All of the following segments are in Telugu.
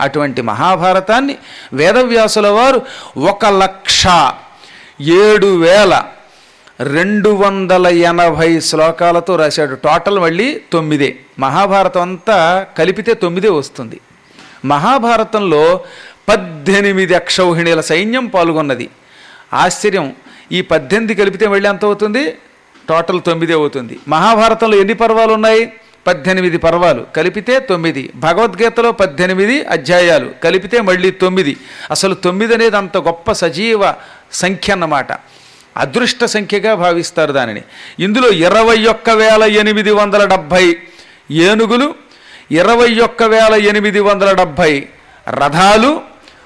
అటువంటి మహాభారతాన్ని వేదవ్యాసుల వారు ఒక లక్ష ఏడు వేల రెండు వందల ఎనభై శ్లోకాలతో రాశాడు. టోటల్ మళ్ళీ తొమ్మిదే. మహాభారతం అంతా కలిపితే తొమ్మిదే వస్తుంది. మహాభారతంలో పద్దెనిమిది అక్షౌహిణీల సైన్యం పాల్గొన్నది. ఆశ్చర్యం. ఈ పద్దెనిమిది కలిపితే మళ్ళీ ఎంత అవుతుంది? టోటల్ తొమ్మిదే అవుతుంది. మహాభారతంలో ఎన్ని పర్వాలు ఉన్నాయి పద్దెనిమిది పర్వాలు. కలిపితే తొమ్మిది. భగవద్గీతలో పద్దెనిమిది అధ్యాయాలు. కలిపితే మళ్ళీ తొమ్మిది. అసలు తొమ్మిది అనేది అంత గొప్ప సజీవ సంఖ్య అన్నమాట. అదృష్ట సంఖ్యగా భావిస్తారు దానిని. ఇందులో ఇరవై ఒక్క వేల ఎనిమిది వందల డెబ్భై ఏనుగులు ఇరవై ఒక్క వేల ఎనిమిది వందల డెబ్భై రథాలు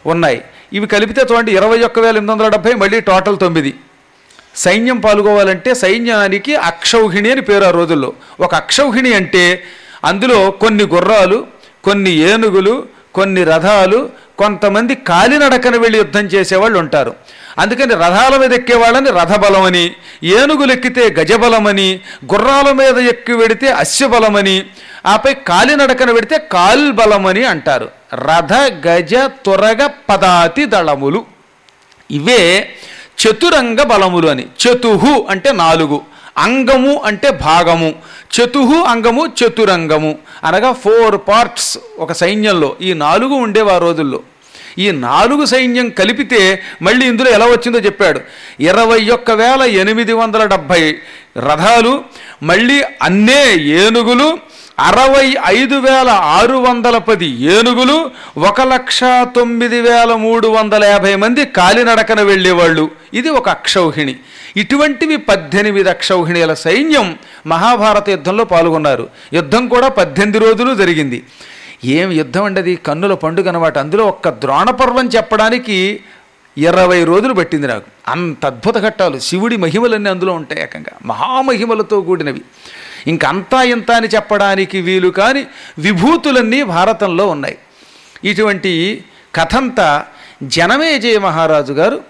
ఉన్నాయి. ఇవి కలిపితే చూడండి ఇరవై ఒక్క వేల ఎనిమిది వందల డెబ్భై మళ్ళీ టోటల్ తొమ్మిది. సైన్యం పాల్గొవాలంటే సైన్యానికి అక్షౌహిణి అని పేరు ఆ రోజుల్లో. ఒక అక్షౌహిణి అంటే అందులో కొన్ని గుర్రాలు కొన్ని ఏనుగులు కొన్ని రథాలు కొంతమంది కాలినడకన వెళ్ళి యుద్ధం చేసేవాళ్ళు ఉంటారు. అందుకని రథాల మీద ఎక్కేవాళ్ళని రథబలమని ఏనుగులు ఎక్కితే గజబలమని గుర్రాల మీద ఎక్కి వెడితే అశ్వబలమని ఆపై కాలినడకన వెడితే కాల్బలమని అంటారు. రథ గజ త్వరగ పదాతి దళములు. ఇవే చతురంగ బలములు అని. చతుహు అంటే నాలుగు అంగము అంటే భాగము. చతుహు అంగము చతురంగము. అనగా ఫోర్ పార్ట్స్ ఒక సైన్యంలో. ఈ నాలుగు ఉండేవి ఆ రోజుల్లో. ఈ నాలుగు సైన్యం కలిపితే మళ్ళీ ఇందులో ఎలా వచ్చిందో చెప్పాడు. ఇరవై ఒక్క వేల ఎనిమిది వందల డెబ్భై రథాలు మళ్ళీ అన్నే ఏనుగులు అరవై ఐదు వేల ఆరు వందల పది ఏనుగులు ఒక లక్ష తొమ్మిది వేల మూడు వందల యాభై మంది కాలినడకన వెళ్ళేవాళ్ళు. ఇది ఒక అక్షౌహిణి. ఇటువంటివి పద్దెనిమిది అక్షౌహిణీల సైన్యం మహాభారత యుద్ధంలో పాల్గొన్నారు. యుద్ధం కూడా పద్దెనిమిది రోజులు జరిగింది. ఏం యుద్ధం అండి అది? కన్నుల పండుగ అనమాట అందులో ఒక్క ద్రోణపర్వం చెప్పడానికి ఇరవై రోజులు పట్టింది నాకు. అంత అద్భుత ఘట్టాలు. శివుడి మహిమలన్నీ అందులో ఉంటాయి ఏకంగా. మహామహిమలతో కూడినవి. ఇంక అంతా ఇంత అని చెప్పడానికి వీలు కాని విభూతులన్నీ భారతంలో ఉన్నాయి. ఇటువంటి కథంతా జనమేజయ మహారాజు గారు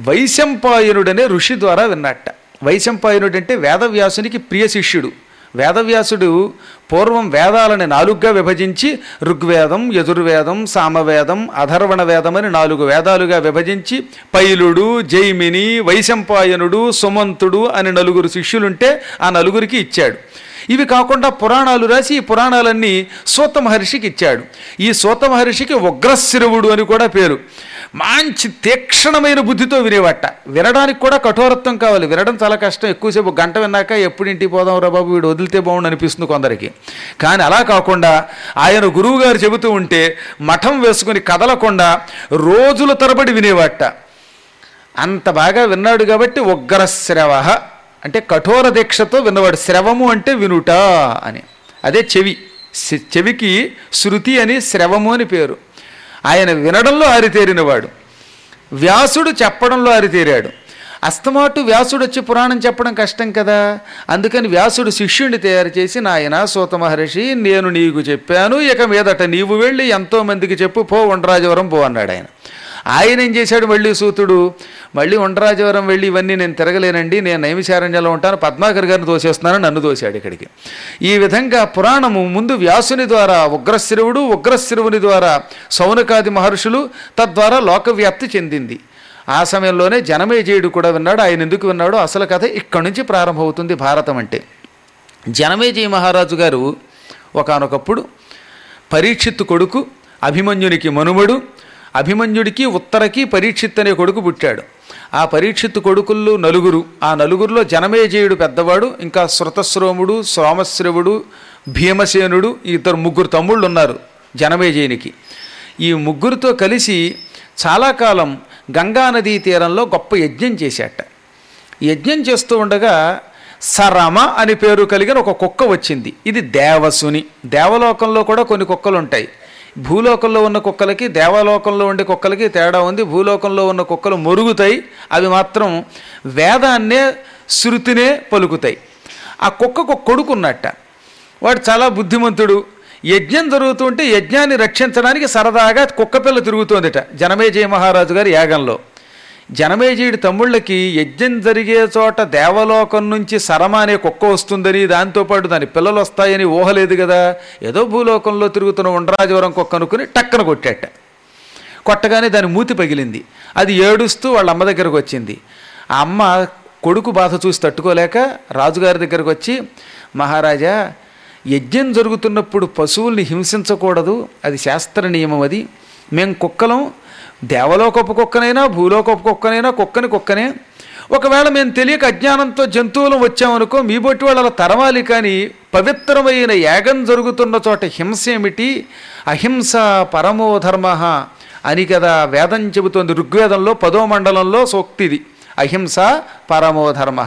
వైశంపాయనుడనే ఋషి ద్వారా విన్నట్ట. వైశంపాయనుడు అంటే వేదవ్యాసునికి ప్రియ శిష్యుడు. వేదవ్యాసుడు పూర్వం వేదాలని నాలుగుగా విభజించి ఋగ్వేదం యజుర్వేదం సామవేదం అధర్వణ వేదం అని నాలుగు వేదాలుగా విభజించి పైలుడు జైమిని వైశంపాయనుడు సుమంతుడు అని నలుగురు శిష్యులుంటే ఆ నలుగురికి ఇచ్చాడు. ఇవి కాకుండా పురాణాలు రాసి ఈ పురాణాలన్నీ సూత మహర్షికి ఇచ్చాడు. ఈ సూత మహర్షికి ఉగ్రశిరవుడు అని కూడా పేరు. మంచి తీక్షణమైన బుద్ధితో వినేవట. వినడానికి కూడా కఠోరత్వం కావాలి. వినడం చాలా కష్టం. ఎక్కువసేపు గంట విన్నాక ఎప్పుడు ఇంటికి పోదాం రా బాబు వీడు వదిలితే బాగుండు అనిపిస్తుంది కొందరికి. కానీ అలా కాకుండా ఆయన గురువు గారు చెబుతూ ఉంటే మఠం వేసుకుని కదలకుండా రోజుల తరబడి వినేవాట. అంత బాగా విన్నాడు కాబట్టి ఉగ్రశ్రవ అంటే కఠోర దీక్షతో విన్నవాడు శ్రవము అంటే వినుట అని. అదే చెవి. చెవికి శృతి అని శ్రవము అని పేరు. ఆయన వినడంలో ఆరితేరినవాడు వ్యాసుడు చెప్పడంలో ఆరితేరాడు అస్తమాటు వ్యాసుడు వచ్చి పురాణం చెప్పడం కష్టం కదా. అందుకని వ్యాసుడు శిష్యుడిని తయారు చేసి నాయన సూత మహర్షి నేను నీకు చెప్పాను ఇక మీదట నీవు వెళ్ళి ఎంతోమందికి చెప్పు పో ఉండరాజవరం పో అన్నాడు ఆయన ఆయన ఏం చేశాడు మళ్ళీ సూతుడు? మళ్ళీ ఉండరాజవరం వెళ్ళి ఇవన్నీ నేను తిరగలేనండి నేను నైమిశారణ్యంలో ఉంటాను పద్మాకర్ గారిని తోసేస్తున్నాను నన్ను తోశాడు ఇక్కడికి. ఈ విధంగా పురాణము ముందు వ్యాసుని ద్వారా ఉగ్రశిరువుడు ఉగ్రశిరువుని ద్వారా సౌనకాది మహర్షులు తద్వారా లోకవ్యాప్తి చెందింది. ఆ సమయంలోనే జనమేజయుడు కూడా విన్నాడు ఆయన ఎందుకు విన్నాడో అసలు కథ ఇక్కడి నుంచి ప్రారంభమవుతుంది భారతం అంటే. జనమేజయ మహారాజు గారు ఒకానొకప్పుడు పరీక్షిత్తు కొడుకు అభిమన్యునికి మనుమడు అభిమన్యుడికి ఉత్తరకి పరీక్షిత్ అనే కొడుకు పుట్టాడు. ఆ పరీక్షిత్తు కొడుకుల్లో నలుగురు. ఆ నలుగురిలో జనమేజయుడు పెద్దవాడు ఇంకా శృతశ్రోముడు సోమశ్రవుడు భీమసేనుడు ఇద్దరు ముగ్గురు తమ్ముళ్ళు ఉన్నారు జనమేజయునికి. ఈ ముగ్గురితో కలిసి చాలా కాలం గంగానదీ తీరంలో గొప్ప యజ్ఞం చేశాట. యజ్ఞం చేస్తూ ఉండగా సరమ అని పేరు కలిగిన ఒక కుక్క వచ్చింది. ఇది దేవసుని. దేవలోకంలో కూడా కొన్ని కుక్కలు ఉంటాయి భూలోకంలో ఉన్న కుక్కలకి దేవలోకంలో ఉండే కుక్కలకి తేడా ఉంది. భూలోకంలో ఉన్న కుక్కలు మొరుగుతాయి. అవి మాత్రం వేదాన్నే శృతినే పలుకుతాయి. ఆ కుక్కకు ఒక కొడుకు ఉన్నట్ట. వాడు చాలా బుద్ధిమంతుడు. యజ్ఞం జరుగుతుంటే యజ్ఞాన్ని రక్షించడానికి సరదాగా కుక్కపిల్ల తిరుగుతోందిట. జనమేజయ మహారాజు గారి యాగంలో. జనమేజీడి తమ్ముళ్ళకి యజ్ఞం జరిగే చోట దేవలోకం నుంచి సరమ అనే కుక్క వస్తుందని దాంతోపాటు దాని పిల్లలు వస్తాయని ఊహలేదు కదా. ఏదో భూలోకంలో తిరుగుతున్న ఉండరాజవరం కుక్క అనుకుని టక్కన కొట్టాట. కొట్టగానే దాని మూతి పగిలింది. అది ఏడుస్తూ వాళ్ళ అమ్మ దగ్గరకు వచ్చింది. ఆ అమ్మ కొడుకు బాధ చూసి తట్టుకోలేక రాజుగారి దగ్గరకు వచ్చి మహారాజా యజ్ఞం జరుగుతున్నప్పుడు పశువుల్ని హింసించకూడదు. అది శాస్త్ర నియమం అది. మేము కుక్కలం దేవలోకపు కుక్కనైనా భూలోకపు కుక్కనైనా కుక్కని కుక్కనే. ఒకవేళ మేము తెలియక అజ్ఞానంతో జంతువులు వచ్చామనుకో మీ బొట్టి వాళ్ళు అలా తరవాలి కానీ పవిత్రమైన యాగం జరుగుతున్న చోట హింస ఏమిటి? అహింస పరమో ధర్మ అని కదా వేదం చెబుతోంది ఋగ్వేదంలో పదో మండలంలో సోక్తిది. అహింస పరమో ధర్మ.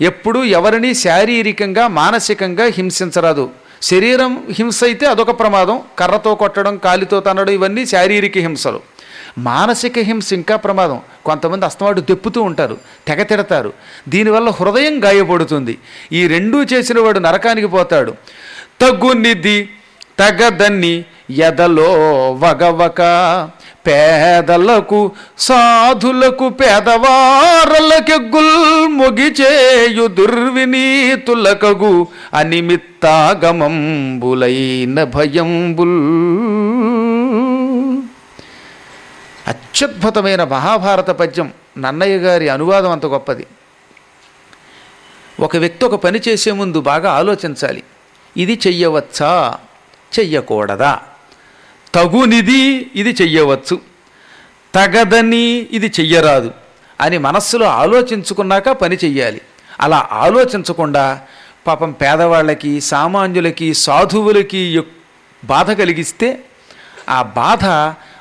ఎప్పుడు ఎవరిని శారీరకంగా మానసికంగా హింసించరాదు. శరీరం హింస అయితే అదొక ప్రమాదం. కర్రతో కొట్టడం కాలితో తనడం ఇవన్నీ శారీరక హింసలు. మానసిక హింస ఇంకా ప్రమాదం. కొంతమంది అస్తమాటు దెప్పుతూ ఉంటారు తెగ తిడతారు. దీనివల్ల హృదయం గాయపడుతుంది. ఈ రెండూ చేసిన వాడు నరకానికి పోతాడు. తగ్గునిది తగదన్ని ఎదలో వగవక పేదలకు సాధులకు పేదవారలకెగ్గుల్ మొగిచేయు దుర్వినీతులకగు అనిమిత్తాగమంబులైన భయంబుల్. అత్యద్భుతమైన మహాభారత పద్యం నన్నయ్య గారి అనువాదం అంత గొప్పది. ఒక వ్యక్తి ఒక పని చేసే ముందు బాగా ఆలోచించాలి. ఇది చెయ్యవచ్చా? చెయ్యకూడదా? తగునిది ఇది చెయ్యవచ్చు. తగదని ఇది చెయ్యరాదు అని మనస్సులో ఆలోచించుకున్నాక పని చెయ్యాలి. అలా ఆలోచించకుండా పాపం పేదవాళ్ళకి సామాన్యులకి సాధువులకి బాధ కలిగిస్తే ఆ బాధ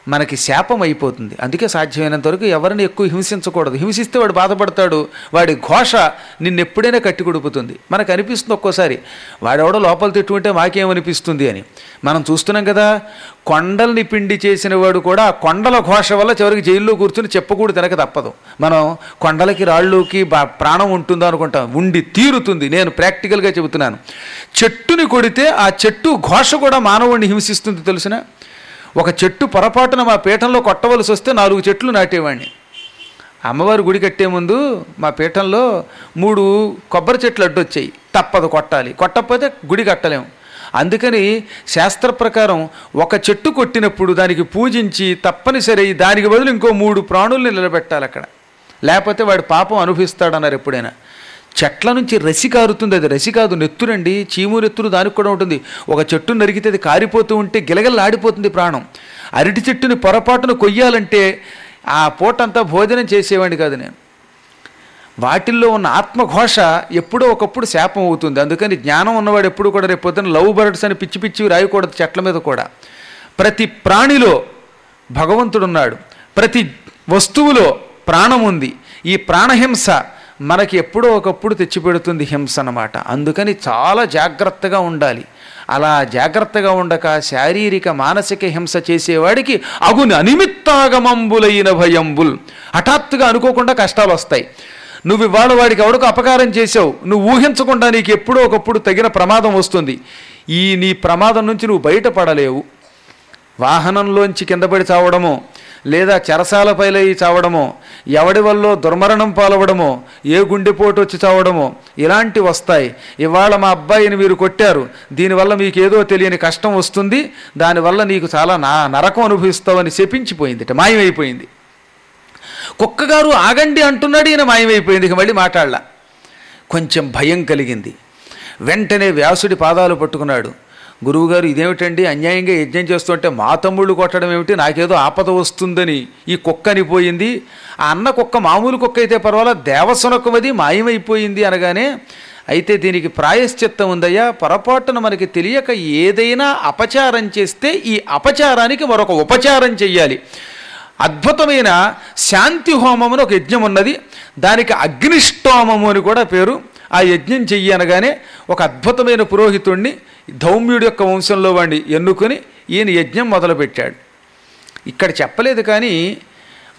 మనకి శాపం అయిపోతుంది. అందుకే సాధ్యమైనంత వరకు ఎవరిని ఎక్కువ హింసించకూడదు. హింసిస్తే వాడు బాధపడతాడు. వాడి ఘోష నిన్నెప్పుడైనా కట్టి కొడుపుతుంది. మనకు అనిపిస్తుంది ఒక్కోసారి వాడెవడో లోపల తిట్టుకుంటే మాకేమనిపిస్తుంది? అని. మనం చూస్తున్నాం కదా కొండల్ని పిండి చేసిన వాడు కూడా ఆ కొండల ఘోష వల్ల చివరికి జైల్లో కూర్చుని చెప్పకూడదు తినక తప్పదు. మనం కొండలకి రాళ్ళుకి బా ప్రాణం ఉంటుందో అనుకుంటాం. ఉండి తీరుతుంది. నేను ప్రాక్టికల్గా చెబుతున్నాను. చెట్టుని కొడితే ఆ చెట్టు ఘోష కూడా మానవుడిని హింసిస్తుంది తెలిసిన? ఒక చెట్టు పొరపాటున మా పీఠంలో కొట్టవలసి వస్తే నాలుగు చెట్లు నాటేవాడిని అమ్మవారి గుడి కట్టే ముందు మా పీఠంలో మూడు కొబ్బరి చెట్లు అడ్డొచ్చాయి. తప్పదు కొట్టాలి. కొట్టకపోతే గుడి కట్టలేము. అందుకని శాస్త్ర ప్రకారం ఒక చెట్టు కొట్టినప్పుడు దానికి పూజించి తప్పనిసరి దానికి బదులు ఇంకో మూడు ప్రాణుల్ని నిలబెట్టాలి అక్కడ లేకపోతే వాడు పాపం అనుభవిస్తాడన్నారు ఎప్పుడైనా. చెట్ల నుంచి రసి కారుతుంది అది. రసి కాదు నెత్తురండి. చీము నెత్తురు దానికి కూడా ఉంటుంది. ఒక చెట్టు నరికితే అది కారిపోతూ ఉంటే గిలగల్లాడిపోతుంది ప్రాణం. అరటి చెట్టుని పొరపాటున కొయ్యాలంటే ఆ పూటంతా భోజనం చేసేవాడిని కాదు నేను. వాటిల్లో ఉన్న ఆత్మఘోష ఎప్పుడో ఒకప్పుడు శాపం అవుతుంది. అందుకని జ్ఞానం ఉన్నవాడు ఎప్పుడు కూడా రేపు పొద్దున్న లవ్ బర్డ్స్ అని పిచ్చి పిచ్చి రాయకూడదు చెట్ల మీద కూడా. ప్రతి ప్రాణిలో భగవంతుడున్నాడు. ప్రతి వస్తువులో ప్రాణం ఉంది. ఈ ప్రాణహింస మనకి ఎప్పుడో ఒకప్పుడు తెచ్చిపెడుతుంది హింస అన్నమాట. అందుకని చాలా జాగ్రత్తగా ఉండాలి. అలా జాగ్రత్తగా ఉండక శారీరక మానసిక హింస చేసేవాడికి అగుని అనిమిత్తాగమంబులైన భయంబుల్. హఠాత్తుగా అనుకోకుండా కష్టాలు వస్తాయి నువ్వు ఇవాళ వాడికి ఎవడకు అపకారం చేసావు నువ్వు ఊహించకుండా నీకు ఎప్పుడో ఒకప్పుడు తగిన ప్రమాదం వస్తుంది. ఈ నీ ప్రమాదం నుంచి నువ్వు బయటపడలేవు. వాహనంలోంచి కింద పడి చావడమో లేదా చెరసాలపైలై చావడమో ఎవడి వల్ల దుర్మరణం పాలవడమో ఏ గుండెపోటు వచ్చి చావడమో ఇలాంటివి వస్తాయి. ఇవాళ మా అబ్బాయిని మీరు కొట్టారు. దీనివల్ల మీకు ఏదో తెలియని కష్టం వస్తుంది. దానివల్ల నీకు చాలా నా నరకం అనుభవిస్తావని శపించిపోయింది మాయమైపోయింది. కుక్కగారు ఆగండి అంటున్నాడు ఈయన మాయమైపోయింది. ఇక మళ్ళీ మాట్లాడలా. కొంచెం భయం కలిగింది. వెంటనే వ్యాసుడి పాదాలు పట్టుకున్నాడు. గురువుగారు ఇదేమిటండి? అన్యాయంగా యజ్ఞం చేస్తుంటే మా తమ్ముళ్ళు కొట్టడం ఏమిటి? నాకేదో ఆపద వస్తుందని ఈ కుక్క అనిపోయింది ఆ అన్న కుక్క మామూలు కుక్క అయితే పర్వాలా దేవసునకమది మాయమైపోయింది అనగానే అయితే దీనికి ప్రాయశ్చిత్తం ఉందయ్యా. పొరపాటున మనకి తెలియక ఏదైనా అపచారం చేస్తే ఈ అపచారానికి మరొక ఉపచారం చెయ్యాలి. అద్భుతమైన శాంతి హోమమును అని ఒక యజ్ఞం ఉన్నది. దానికి అగ్నిష్టోమము అని కూడా పేరు. ఆ యజ్ఞం చెయ్యి అనగానే ఒక అద్భుతమైన పురోహితుణ్ణి ధౌమ్యుడి యొక్క వంశంలో వాడిని ఎన్నుకొని ఈయన యజ్ఞం మొదలుపెట్టాడు. ఇక్కడ చెప్పలేదు కానీ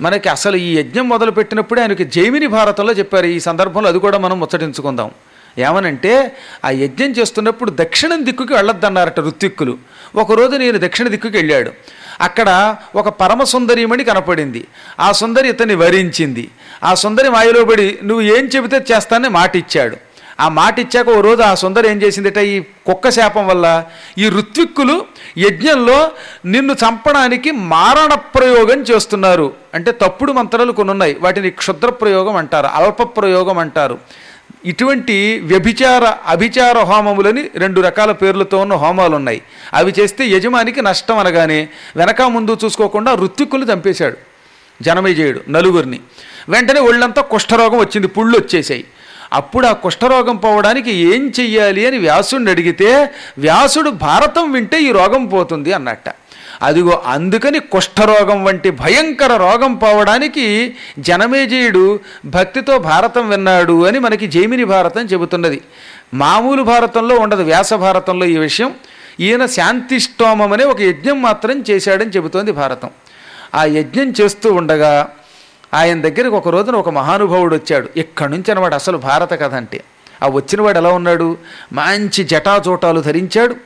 మనకి అసలు ఈ యజ్ఞం మొదలుపెట్టినప్పుడే ఆయనకి జైమిని భారతంలో చెప్పారు. ఈ సందర్భంలో అది కూడా మనం ముచ్చటించుకుందాం. ఏమనంటే ఆ యజ్ఞం చేస్తున్నప్పుడు దక్షిణం దిక్కుకి వెళ్ళొద్దన్నారట ఋత్విక్కులు. ఒకరోజు నేను దక్షిణ దిక్కుకి వెళ్ళాడు. అక్కడ ఒక పరమ సుందరీమణి కనపడింది. ఆ సుందరి ఇతన్ని వరించింది. ఆ సుందరి మాయలోబడి నువ్వు ఏం చెబితే చేస్తానని మాట ఇచ్చాడు ఆ మాట ఇచ్చాక ఓ రోజు ఆ సుందరం ఏం చేసిందట ఈ కుక్క శాపం వల్ల ఈ ఋత్విక్కులు యజ్ఞంలో నిన్ను చంపడానికి మారణ ప్రయోగం చేస్తున్నారు. అంటే తప్పుడు మంత్రాలు కొన్ని ఉన్నాయి వాటిని క్షుద్ర ప్రయోగం అంటారు అల్ప ప్రయోగం అంటారు. ఇటువంటి వ్యభిచార అభిచార హోమములని రెండు రకాల పేర్లతో ఉన్న హోమాలు ఉన్నాయి. అవి చేస్తే యజమానికి నష్టం అనగానే వెనక ముందు చూసుకోకుండా ఋత్విక్కులు చంపేశాడు జనమేజయుడు నలుగురిని. వెంటనే ఒళ్ళంతా కుష్ఠరోగం వచ్చింది పుళ్ళు వచ్చేసాయి అప్పుడు ఆ కుష్ఠరోగం పోవడానికి ఏం చెయ్యాలి అని వ్యాసుడిని అడిగితే వ్యాసుడు భారతం వింటే ఈ రోగం పోతుంది అన్నట్ట. అదిగో అందుకని కుష్ఠరోగం వంటి భయంకర రోగం పోవడానికి జనమేజయుడు భక్తితో భారతం విన్నాడు అని మనకి జైమిని భారతం చెబుతున్నది. మామూలు భారతంలో ఉండదు వ్యాస భారతంలో ఈ విషయం. ఈయన శాంతిష్టోమం అనే ఒక యజ్ఞం మాత్రం చేశాడని చెబుతోంది భారతం. ఆ యజ్ఞం చేస్తూ ఉండగా ఆయన దగ్గరికి ఒక రోజున ఒక మహానుభావుడు వచ్చాడు. ఇక్కడి నుంచి అనమాట అసలు భారత కథ అంటే. ఆ వచ్చినవాడు ఎలా ఉన్నాడు? మంచి జటాజోటాలు ధరించాడు.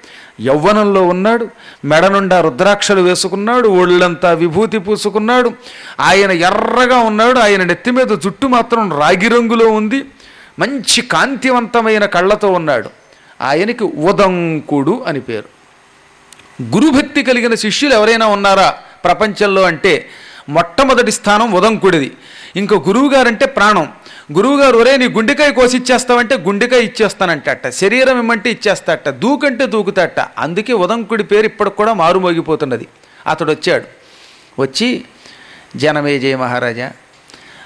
యవ్వనంలో ఉన్నాడు. మెడ నుండా రుద్రాక్షలు వేసుకున్నాడు. ఒళ్ళంతా విభూతి పూసుకున్నాడు. ఆయన ఎర్రగా ఉన్నాడు. ఆయన నెత్తి మీద జుట్టు మాత్రం రాగి రంగులో ఉంది. మంచి కాంతివంతమైన కళ్ళతో ఉన్నాడు. ఆయనకి ఉదంకుడు అని పేరు. గురుభక్తి కలిగిన శిష్యులు ఎవరైనా ఉన్నారా? ప్రపంచంలో అంటే మొట్టమొదటి స్థానం ఉదంకుడిది. ఇంకా గురువుగారంటే ప్రాణం. గురువుగారు ఒరే నీ గుండెకాయ కోసి ఇచ్చేస్తావంటే గుండెకాయ ఇచ్చేస్తానంటట. శరీరం ఇమ్మంటే ఇచ్చేస్తాట. దూకంటే దూకుతాట. అందుకే ఉదంకుడి పేరు ఇప్పటికి కూడా మారుమోగిపోతున్నది. అతడు వచ్చాడు వచ్చి జనమేజయ మహారాజా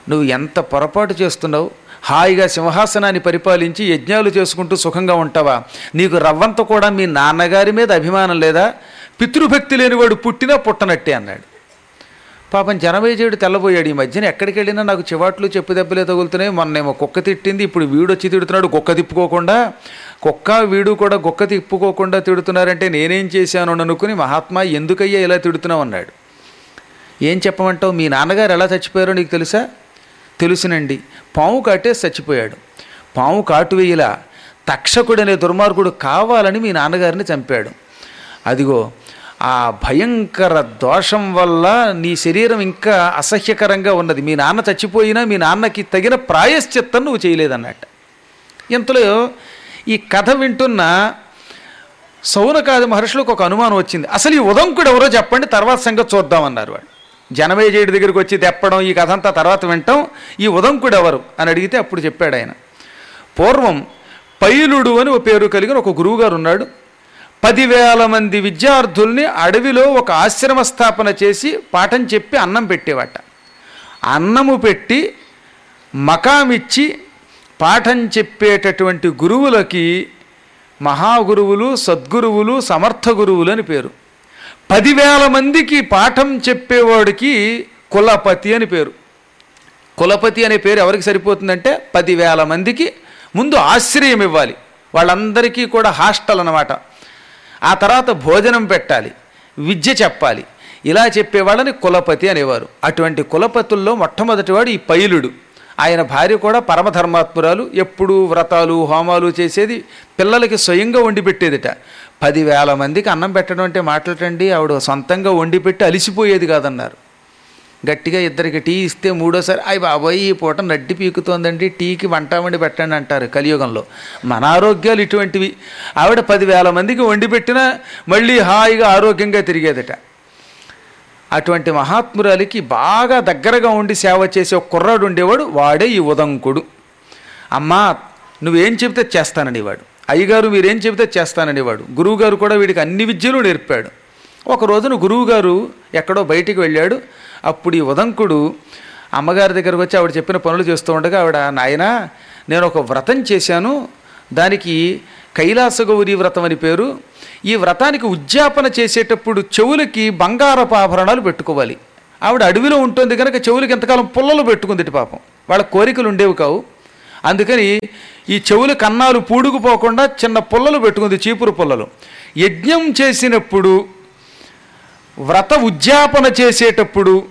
నువ్వు ఎంత పొరపాటు చేస్తున్నావు? హాయిగా సింహాసనాన్ని పరిపాలించి యజ్ఞాలు చేసుకుంటూ సుఖంగా ఉంటావా? నీకు రవ్వంత కూడా మీ నాన్నగారి మీద అభిమానం లేదా? పితృభక్తి లేనివాడు పుట్టినా పుట్టనట్టే అన్నాడు. పాపం జనమేజయుడు తెల్లబోయాడు ఈ మధ్యన. ఎక్కడికి వెళ్ళినా నాకు చివాట్లు చెప్పు దెబ్బలే తగులుతున్నాయి. మొన్నేమో కుక్క తిట్టింది. ఇప్పుడు వీడు వచ్చి తిడుతున్నాడు కుక్క తిప్పుకోకుండా. కుక్క వీడు కూడా కుక్క తిప్పుకోకుండా తిడుతున్నారంటే నేనేం చేశాను అని అనుకుని మహాత్మా ఎందుకయ్యా ఇలా తిడుతున్నావు? అన్నాడు. ఏం చెప్పమంటావు? మీ నాన్నగారు ఎలా చచ్చిపోయారో నీకు తెలుసా? తెలుసునండి. పాము కాటే చచ్చిపోయాడు. పాము కాటు వేయలా. తక్షకుడనే దుర్మార్గుడు కావాలని మీ నాన్నగారిని చంపాడు. అదిగో ఆ భయంకర దోషం వల్ల నీ శరీరం ఇంకా అసహ్యకరంగా ఉన్నది. మీ నాన్న చచ్చిపోయినా మీ నాన్నకి తగిన ప్రాయశ్చిత్తం నువ్వు చేయలేదన్నట్టు ఇంతలో ఈ కథ వింటున్న సౌనకాది మహర్షులకు ఒక అనుమానం వచ్చింది. అసలు ఈ ఉదంకుడు ఎవరో చెప్పండి తర్వాత సంగతి చూద్దామన్నారు వాడు. జనమేజయుడి దగ్గరికి వచ్చి తెప్పడం ఈ కథ అంతా తర్వాత వింటాం. ఈ ఉదంకుడు ఎవరు అని అడిగితే అప్పుడు చెప్పాడు ఆయన. పూర్వం పైలుడు అని ఒక పేరు కలిగిన ఒక గురువుగారు ఉన్నాడు. పదివేల మంది విద్యార్థుల్ని అడవిలో ఒక ఆశ్రమ స్థాపన చేసి పాఠం చెప్పి అన్నం పెట్టేవాట. అన్నము పెట్టి మకామిచ్చి పాఠం చెప్పేటటువంటి గురువులకి మహాగురువులు సద్గురువులు సమర్థ గురువులు అని పేరు. పదివేల మందికి పాఠం చెప్పేవాడికి కులపతి అని పేరు. కులపతి అనే పేరు ఎవరికి సరిపోతుందంటే పదివేల మందికి ముందు ఆశ్రయం ఇవ్వాలి. వాళ్ళందరికీ కూడా హాస్టల్ అన్నమాట. ఆ తర్వాత భోజనం పెట్టాలి విద్య చెప్పాలి. ఇలా చెప్పేవాళ్ళని కులపతి అనేవారు. అటువంటి కులపతుల్లో మొట్టమొదటివాడు ఈ పైలుడు. ఆయన భార్య కూడా పరమధర్మాత్మురాలు. ఎప్పుడూ వ్రతాలు హోమాలు చేసేది పిల్లలకి స్వయంగా వండి పెట్టేదిట. పదివేల మందికి అన్నం పెట్టడం అంటే మాట్లాడండి ఆవిడ సొంతంగా వండి పెట్టి అలిసిపోయేది కాదన్నారు. గట్టిగా ఇద్దరికి టీ ఇస్తే మూడోసారి అయ్యి బాబోయ్ ఈ పూట నడ్డి పీకుతోందండి టీకి వంట వండి పెట్టండి అంటారు కలియుగంలో. మన ఆరోగ్యాలు ఇటువంటివి. ఆవిడ పదివేల మందికి వండి పెట్టినా మళ్ళీ హాయిగా ఆరోగ్యంగా తిరిగేదట. అటువంటి మహాత్మురాలికి బాగా దగ్గరగా ఉండి సేవ చేసే ఒక కుర్రాడు ఉండేవాడు వాడే ఈ ఉదంకుడు. అమ్మా నువ్వేం చెబితే చేస్తాననేవాడు అయ్యగారు మీరేం చెబితే చేస్తాననేవాడు గురువుగారు కూడా వీడికి అన్ని విద్యలు నేర్పాడు. ఒక రోజున గురువుగారు ఎక్కడో బయటికి వెళ్ళాడు. అప్పుడు ఈ ఉదంకుడు అమ్మగారి దగ్గరకు వచ్చి ఆవిడ చెప్పిన పనులు చేస్తూ ఉండగా ఆవిడ నాయన నేను ఒక వ్రతం చేశాను. దానికి కైలాసగౌరి వ్రతం అని పేరు. ఈ వ్రతానికి ఉద్యాపన చేసేటప్పుడు చెవులకి బంగారపు ఆభరణాలు పెట్టుకోవాలి. ఆవిడ అడవిలో ఉంటుంది కనుక చెవులకి ఎంతకాలం పుల్లలు పెట్టుకుంది పాపం. వాళ్ళ కోరికలు ఉండేవి కావు. అందుకని ఈ చెవుల కన్నాలు పూడుకుపోకుండా చిన్న పుల్లలు పెట్టుకుంది చీపురు పుల్లలు. యజ్ఞం చేసినప్పుడు వ్రత ఉద్యాపన చేసేటప్పుడు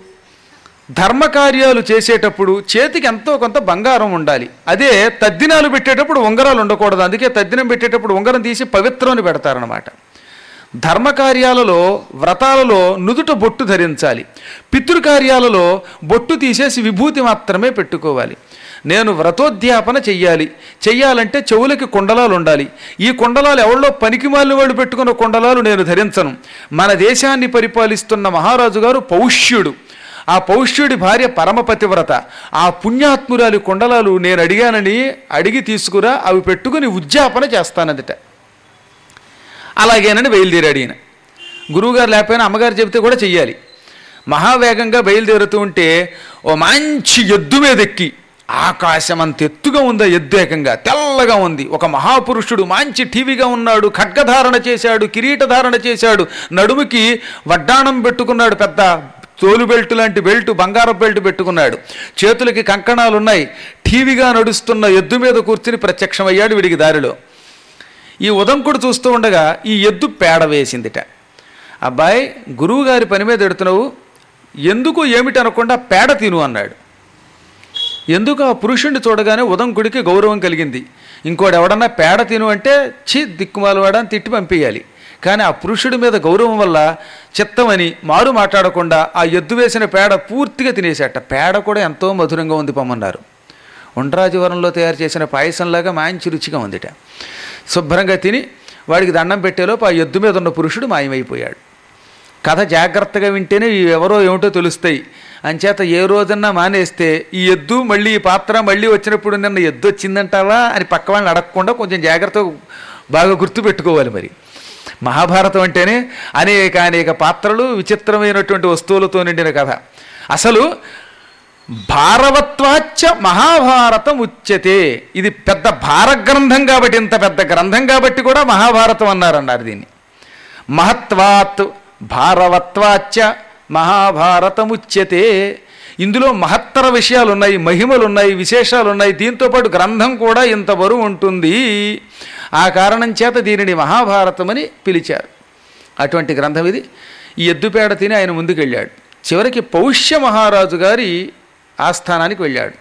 ధర్మకార్యాలు చేసేటప్పుడు చేతికి ఎంతో కొంత బంగారం ఉండాలి. అదే తద్దినాలు పెట్టేటప్పుడు ఉంగరాలు ఉండకూడదు. అందుకే తద్దినం పెట్టేటప్పుడు ఉంగరం తీసి పవిత్రం పెడతారనమాట ధర్మకార్యాలలో వ్రతాలలో నుదుట బొట్టు ధరించాలి. పితృకార్యాలలో బొట్టు తీసేసి విభూతి మాత్రమే పెట్టుకోవాలి. నేను వ్రతోద్యాపన చెయ్యాలి. చెయ్యాలంటే చెవులకి కుండలాలు ఉండాలి ఈ కుండలాలు ఎవరిలో పనికిమాలిన వాళ్ళు పెట్టుకున్న కుండలాలు నేను ధరించను. మన దేశాన్ని పరిపాలిస్తున్న మహారాజు గారు పౌష్యుడు. ఆ పౌష్యుడి భార్య పరమపతివ్రత. ఆ పుణ్యాత్మురాలి కుండలాలు నేను అడిగానని అడిగి తీసుకురా అవి పెట్టుకుని ఉద్యాపన చేస్తానదిట. అలాగేనని బయలుదేరాడు ఈయన. గురువుగారు లేకపోయినా అమ్మగారు చెబితే కూడా చెయ్యాలి. మహావేగంగా బయలుదేరుతూ ఉంటే ఓ మంచి ఎద్దు మీద ఎక్కి ఆకాశం అంత ఎత్తుగా ఉందా ఎద్దేకంగా తెల్లగా ఉంది. ఒక మహాపురుషుడు మంచి టీవీగా ఉన్నాడు ఖడ్గధారణ చేశాడు కిరీటధారణ చేశాడు. నడుముకి వడ్డాణం పెట్టుకున్నాడు పెద్ద తోలు బెల్ట్ లాంటి బెల్ట్ బంగారం బెల్ట్ పెట్టుకున్నాడు. చేతులకి కంకణాలు ఉన్నాయి టీవీగా నడుస్తున్న ఎద్దు మీద కూర్చుని ప్రత్యక్షమయ్యాడు వీడికి దారిలో. ఈ ఉదంకుడు చూస్తూ ఉండగా ఈ ఎద్దు పేడ వేసిందిట. అబ్బాయి గురువు గారి పని మీద ఎడుతున్నావు. ఎందుకు ఏమిటి అనకుండా పేడ తిను అన్నాడు. ఎందుకు ఆ పురుషుణ్ణి చూడగానే ఉదంకుడికి గౌరవం కలిగింది? ఇంకోటి ఎవడన్నా పేడ తిను అంటే చి దిక్కుమాలవాడ అని తిట్టి పంపేయాలి కానీ ఆ పురుషుడి మీద గౌరవం వల్ల చిత్తమని మారు మాట్లాడకుండా ఆ ఎద్దు వేసిన పేడ పూర్తిగా తినేసేట పేడ కూడా ఎంతో మధురంగా ఉంది పొమ్మన్నారు. ఉండరాజవరంలో తయారు చేసిన పాయసంలాగా మంచి రుచిగా ఉందిట. శుభ్రంగా తిని వాడికి దండం పెట్టేలోపు ఆ ఎద్దు మీద ఉన్న పురుషుడు మాయమైపోయాడు. కథ జాగ్రత్తగా వింటేనే ఎవరో ఏమిటో తెలుస్తాయి. అంచేత ఏ రోజన్నా మానేస్తే ఈ ఎద్దు మళ్ళీ ఈ పాత్ర మళ్ళీ వచ్చినప్పుడు నిన్న ఎద్దు వచ్చిందంటావా అని పక్క వాళ్ళని అడగకుండా కొంచెం జాగ్రత్తగా బాగా గుర్తుపెట్టుకోవాలి మరి. మహాభారతం అంటేనే అనేక అనేక పాత్రలు విచిత్రమైనటువంటి వస్తువులతో నిండిన కథ. అసలు భారవత్వాచ్చ మహాభారతం ఉచ్యతే. ఇది పెద్ద భారగ్రంథం కాబట్టి ఇంత పెద్ద గ్రంథం కాబట్టి కూడా మహాభారతం అన్నారన్నారు దీన్ని. మహత్వాత్ భారవత్వాచ్చ మహాభారతముచ్యతే. ఇందులో మహత్తర విషయాలు ఉన్నాయి మహిమలు ఉన్నాయి విశేషాలు ఉన్నాయి దీంతోపాటు గ్రంథం కూడా ఇంత బరువు ఉంటుంది. ఆ కారణం చేత దీనిని మహాభారతమని పిలిచారు. అటువంటి గ్రంథం ఇది. ఈ ఎద్దుపేడ తిని ఆయన ముందుకెళ్ళాడు. చివరికి పౌష్య మహారాజు గారి ఆస్థానానికి వెళ్ళాడు.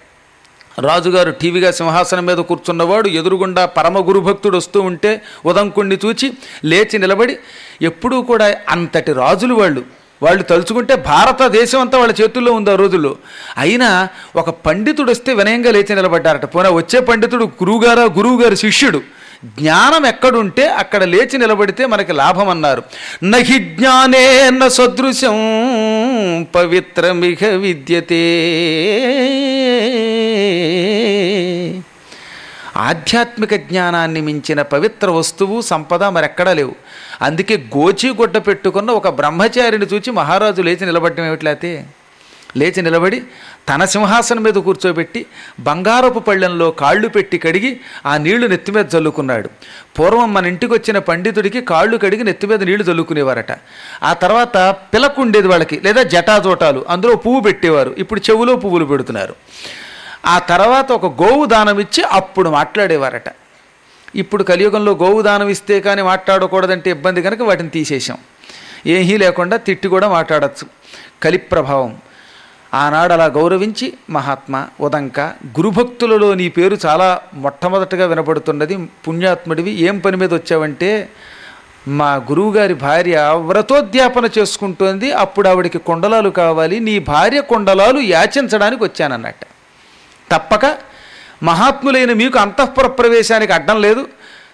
రాజుగారు టీవీగా సింహాసనం మీద కూర్చున్నవాడు ఎదురుగుండా పరమ గురుభక్తుడు వస్తూ ఉంటే ఉదంకుణ్ణి చూచి లేచి నిలబడి ఎప్పుడూ కూడా అంతటి రాజులు వాళ్ళు. వాళ్ళు తలుచుకుంటే భారతదేశం అంతా వాళ్ళ చేతుల్లో ఉంది ఆ రోజుల్లో. అయినా ఒక పండితుడు వస్తే వినయంగా లేచి నిలబడ్డారట. పోనా వచ్చే పండితుడు గురువుగారా గురువుగారు శిష్యుడు? జ్ఞానం ఎక్కడుంటే అక్కడ లేచి నిలబడితే మనకి లాభం అన్నారు. నహి జ్ఞానేన సదృశం పవిత్రమిహ విద్యతే. ఆధ్యాత్మిక జ్ఞానాన్ని మించిన పవిత్ర వస్తువు సంపద మరెక్కడా లేవు. అందుకే గోచిగుడ్డ పెట్టుకున్న ఒక బ్రహ్మచారిని చూచి మహారాజు లేచి నిలబడటం ఏమిట్లయితే లేచి నిలబడి తన సింహాసనం మీద కూర్చోబెట్టి బంగారపు పళ్ళెంలో కాళ్ళు పెట్టి కడిగి ఆ నీళ్ళు నెత్తి మీద చల్లుకున్నాడు పూర్వం మన ఇంటికి వచ్చిన పండితుడికి కాళ్ళు కడిగి నెత్తి మీద నీళ్ళు చల్లుకునేవారట ఆ తర్వాత పిలకు ఉండేది వాళ్ళకి లేదా జటాజోటాలు. అందులో పువ్వు పెట్టేవారు. ఇప్పుడు చెవులో పువ్వులు పెడుతున్నారు. ఆ తర్వాత ఒక గోవు దానం ఇచ్చి అప్పుడు మాట్లాడేవారట. ఇప్పుడు కలియుగంలో గోవు దానం ఇస్తే కానీ మాట్లాడకూడదంటే ఇబ్బంది కనుక వాటిని తీసేసాం ఏమీ లేకుండా తిట్టి కూడా మాట్లాడచ్చు. కలి ప్రభావం ఆనాడు అలా గౌరవించి మహాత్మ ఉదంక గురుభక్తులలో నీ పేరు చాలా మొట్టమొదటగా వినపడుతున్నది పుణ్యాత్ముడివి ఏం పని మీద వచ్చావంటే మా గురువుగారి భార్య వ్రతోద్యాపన చేసుకుంటోంది అప్పుడు ఆవిడికి కొండలాలు కావాలి నీ భార్య కొండలాలు యాచించడానికి వచ్చానన్నట్ట. తప్పక మహాత్ములైన మీకు అంతఃపుర ప్రవేశానికి అడ్డం లేదు.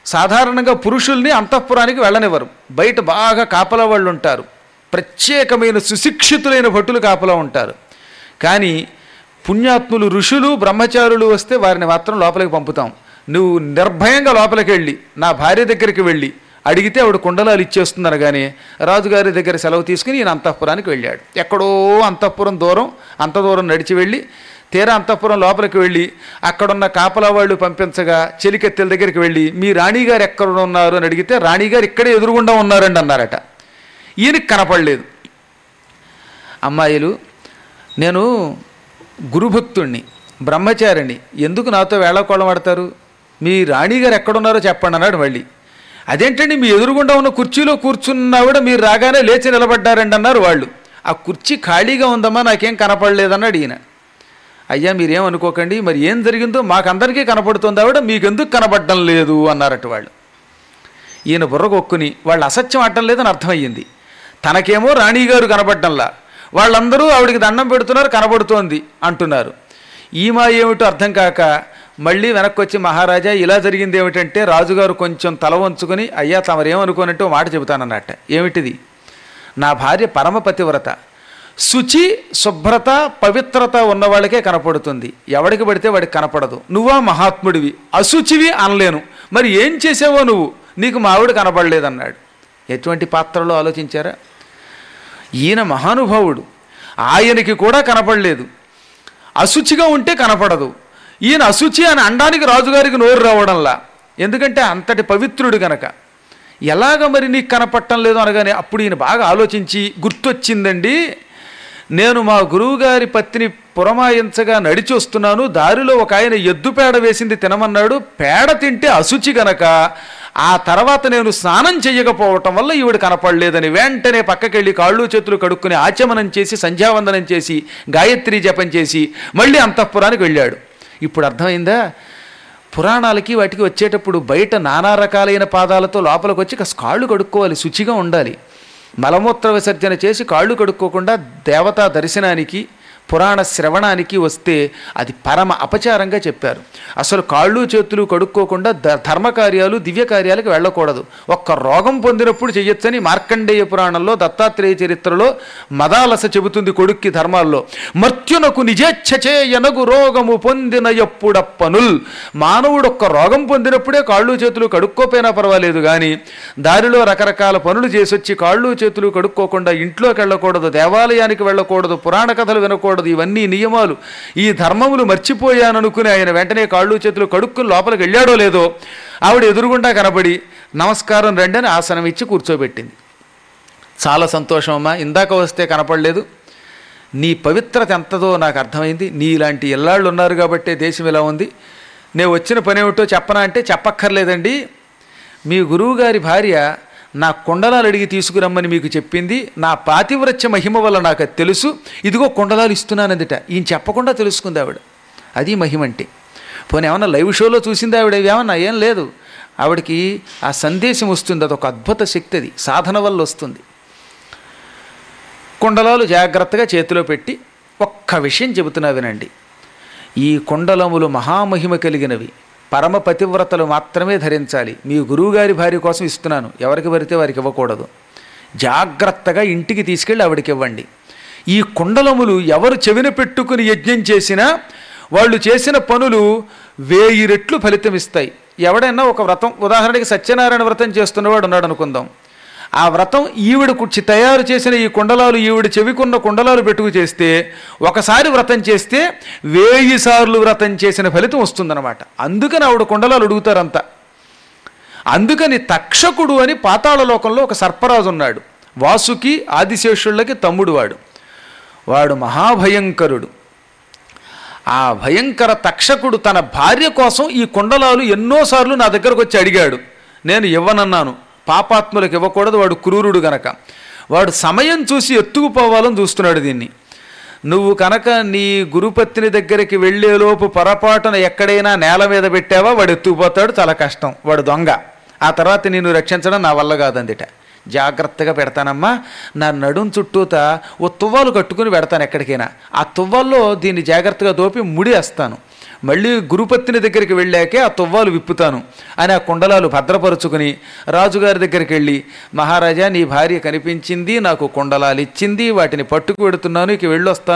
సాధారణంగా పురుషుల్ని అంతఃపురానికి వెళ్ళనివ్వరు. బయట బాగా కాపలా వాళ్ళు ఉంటారు. ప్రత్యేకమైన సుశిక్షితులైన భటులు కాపలా ఉంటారు. కానీ పుణ్యాత్ములు ఋషులు బ్రహ్మచారులు వస్తే వారిని మాత్రం లోపలికి పంపుతాం. నువ్వు నిర్భయంగా లోపలికి వెళ్ళి నా భార్య దగ్గరికి వెళ్ళి అడిగితే ఆవిడ కుండలాలు ఇచ్చేస్తుందనగానే కానీ రాజుగారి దగ్గర సెలవు తీసుకుని ఈయన అంతఃపురానికి వెళ్ళాడు. ఎక్కడో అంతఃపురం దూరం అంత దూరం నడిచి వెళ్ళి తీరా అంతఃపురం లోపలికి వెళ్ళి అక్కడున్న కాపలా వాళ్ళు పంపించగా చెలికెత్తెల దగ్గరికి వెళ్ళి మీ రాణిగారు ఎక్కడ ఉన్నారు? అని అడిగితే రాణిగారు ఇక్కడే ఎదురుగుండా ఉన్నారండి అన్నారట. ఈయనకి కనపడలేదు. అమ్మాయిలు నేను గురుభక్తుణ్ణి బ్రహ్మచారిణి ఎందుకు నాతో వేళకోళం ఆడతారు? మీ రాణిగారు ఎక్కడున్నారో చెప్పండి అన్నాడు మళ్ళీ. అదేంటండి మీ ఎదురుగుండా ఉన్న కుర్చీలో కూర్చున్నావిడ మీరు రాగానే లేచి నిలబడ్డారండి అన్నారు వాళ్ళు. ఆ కుర్చీ ఖాళీగా ఉందమ్మా నాకేం కనపడలేదన్నాడు ఈయన. అయ్యా మీరేం అనుకోకండి మరి ఏం జరిగిందో మాకందరికీ కనపడుతుంది ఆవిడ మీకెందుకు కనపడడం లేదు అన్నారట వాళ్ళు. ఈయన బుర్రగొక్కుని వాళ్ళు అసత్యం ఆడటం లేదని అర్థమయ్యింది. తనకేమో రాణిగారు కనపడటంలా వాళ్ళందరూ ఆవిడికి దండం పెడుతున్నారు కనబడుతోంది అంటున్నారు. ఈమా ఏమిటో అర్థం కాక మళ్ళీ వెనక్కి వచ్చి మహారాజా ఇలా జరిగింది ఏమిటంటే రాజుగారు కొంచెం తల వంచుకొని అయ్యా తమరేమనుకోనంటే ఓ మాట చెబుతానన్నట్ట. ఏమిటిది? నా భార్య పరమపతివ్రత. శుచి శుభ్రత పవిత్రత ఉన్న వాళ్ళకే కనపడుతుంది. ఎవడికి పడితే వాడికి కనపడదు. నువ్వా మహాత్ముడివి. అశుచివి అనలేను. మరి ఏం చేసావో నువ్వు? నీకు మావిడ కనపడలేదన్నాడు. ఎటువంటి పాత్రలో ఆలోచించారా? ఈయన మహానుభావుడు. ఆయనకి కూడా కనపడలేదు. అశుచిగా ఉంటే కనపడదు. ఈయన అశుచి అని అనడానికి రాజుగారికి నోరు రావడంలా. ఎందుకంటే అంతటి పవిత్రుడు గనక. ఎలాగ మరి నీకు కనపడటం లేదు అనగానే అప్పుడు ఈయన బాగా ఆలోచించి గుర్తొచ్చిందండి. నేను మా గురువుగారి పత్తిని పురమాయించగా నడిచి వస్తున్నాను. దారిలో ఒక ఆయన ఎద్దు పేడ వేసింది తినమన్నాడు. పేడ తింటే అశుచి గనక ఆ తర్వాత నేను స్నానం చేయకపోవటం వల్ల ఈవిడ కనపడలేదని వెంటనే పక్కకెళ్ళి కాళ్ళు చేతులు కడుక్కుని ఆచమనం చేసి సంధ్యావందనం చేసి గాయత్రి జపం చేసి మళ్ళీ అంతఃపురానికి వెళ్ళాడు. ఇప్పుడు అర్థమైందా? పురాణాలకి వాటికి వచ్చేటప్పుడు బయట నానా రకాలైన పాదాలతో లోపలికి వచ్చి కాస్త కాళ్ళు కడుక్కోవాలి శుచిగా ఉండాలి. మలమూత్ర విసర్జన చేసి కాళ్ళు కడుక్కోకుండా దేవతా దర్శనానికి పురాణ శ్రవణానికి వస్తే అది పరమ అపచారంగా చెప్పారు. అసలు కాళ్ళు చేతులు కడుక్కోకుండా ధర్మకార్యాలు ధర్మ కార్యాలు దివ్య కార్యాలకు వెళ్ళకూడదు. ఒక్క రోగం పొందినప్పుడు చెయ్యొచ్చని మార్కండేయ పురాణంలో దత్తాత్రేయ చరిత్రలో మదాలస చెబుతుంది కొడుక్కి ధర్మాల్లో. మర్త్యునకు నిజేచ్ఛచేయనగు రోగము పొందిన ఎప్పుడప్పనుల్. మానవుడు ఒక్క రోగం పొందినప్పుడే కాళ్ళు చేతులు కడుక్కోపోయినా పర్వాలేదు కానీ దారిలో రకరకాల పనులు చేసొచ్చి కాళ్ళు చేతులు కడుక్కోకుండా ఇంట్లోకి వెళ్ళకూడదు దేవాలయానికి వెళ్ళకూడదు పురాణ కథలు వినకూడదు ఇవన్నీ నియమాలు. ఈ ధర్మములు మర్చిపోయాననుకుని ఆయన వెంటనే కాళ్ళు చేతులు కడుక్కుని లోపలికి వెళ్ళాడో లేదో ఆవిడ ఎదురుగుండా కనబడి నమస్కారం రండి అని ఆసనం ఇచ్చి కూర్చోబెట్టింది. చాలా సంతోషం అమ్మా. ఇందాక వస్తే కనపడలేదు. నీ పవిత్రత ఎంతదో నాకు అర్థమైంది. నీ ఇలాంటి ఇల్లాళ్ళు ఉన్నారు కాబట్టే దేశం ఇలా ఉంది. నేను వచ్చిన పని ఏమిటో చెప్పనా అంటే చెప్పక్కర్లేదండి. మీ గురువుగారి భార్య నా కుండలాలు అడిగి తీసుకురమ్మని మీకు చెప్పింది. నా పాతివ్రత్య మహిమ వల్ల నాకు అది తెలుసు. ఇదిగో కుండలాలు ఇస్తున్నానందిట. ఈయన చెప్పకుండా తెలుసుకుంది ఆవిడ. అది మహిమ అంటే పోనీ ఏమన్నా లైవ్ షోలో చూసింది ఆవిడ? ఏమన్నా ఏం లేదు. ఆవిడకి ఆ సందేశం వస్తుంది. అదొక అద్భుత శక్తి అది సాధన వల్ల వస్తుంది. కుండలాలు జాగ్రత్తగా చేతిలో పెట్టి ఒక్క విషయం చెబుతున్నా వినండి. ఈ కుండలములు మహామహిమ కలిగినవి. పరమ పతివ్రతలు మాత్రమే ధరించాలి. మీ గురువుగారి భార్య కోసం ఇస్తున్నాను. ఎవరికి పడితే వారికి ఇవ్వకూడదు. జాగ్రత్తగా ఇంటికి తీసుకెళ్ళి ఆవిడకి ఇవ్వండి. ఈ కుండలములు ఎవరు చెవిన పెట్టుకుని యజ్ఞం చేసినా వాళ్ళు చేసిన పనులు వేయి రెట్లు ఫలితం ఇస్తాయి. ఎవడైనా ఒక వ్రతం ఉదాహరణకి సత్యనారాయణ వ్రతం చేస్తున్నవాడు ఉన్నాడు అనుకుందాం ఆ వ్రతం ఈవిడ కుర్చి తయారు చేసిన ఈ కుండలాలు ఈవిడ చెవికున్న కుండలాలు పెట్టుకు చేస్తే ఒకసారి వ్రతం చేస్తే వేయి సార్లు వ్రతం చేసిన ఫలితం వస్తుందన్నమాట. అందుకని ఆవిడ కుండలాలు అడుగుతారంతా. అందుకని తక్షకుడు అని పాతాళ లోకంలో ఒక సర్పరాజు ఉన్నాడు. వాసుకి ఆదిశేషుళ్ళకి తమ్ముడు వాడు. వాడు మహాభయంకరుడు. ఆ భయంకర తక్షకుడు తన భార్య కోసం ఈ కుండలాలు ఎన్నోసార్లు నా దగ్గరకు వచ్చి అడిగాడు. నేను ఇవ్వనన్నాను. పాపాత్ములకు ఇవ్వకూడదు వాడు క్రూరుడు గనక. వాడు సమయం చూసి ఎత్తుకుపోవాలని చూస్తున్నాడు దీన్ని. నువ్వు కనుక నీ గురుపత్ని దగ్గరికి వెళ్ళేలోపు పొరపాటున ఎక్కడైనా నేల మీద పెట్టావా? వాడు ఎత్తుకుపోతాడు చాలా కష్టం. వాడు దొంగ. ఆ తర్వాత నేను రక్షించడం నా వల్ల కాదందిట. జాగ్రత్తగా పెడతానమ్మా. నా నడుం చుట్టూత ఓ తువ్వాలు కట్టుకుని పెడతాను ఎక్కడికైనా. ఆ తువ్వాల్లో దీన్ని జాగ్రత్తగా దోపి ముడి వేస్తాను. మళ్ళీ గురుపత్ని దగ్గరికి వెళ్ళాకే ఆ తువ్వాలు విప్పుతాను. అని ఆ కుండలాలు భద్రపరుచుకుని రాజుగారి దగ్గరికి వెళ్ళి మహారాజా నీ భార్య కనిపించింది నాకు కుండలాలు ఇచ్చింది వాటిని పట్టుకు పెడుతున్నాను ఇక వెళ్ళొస్తాను.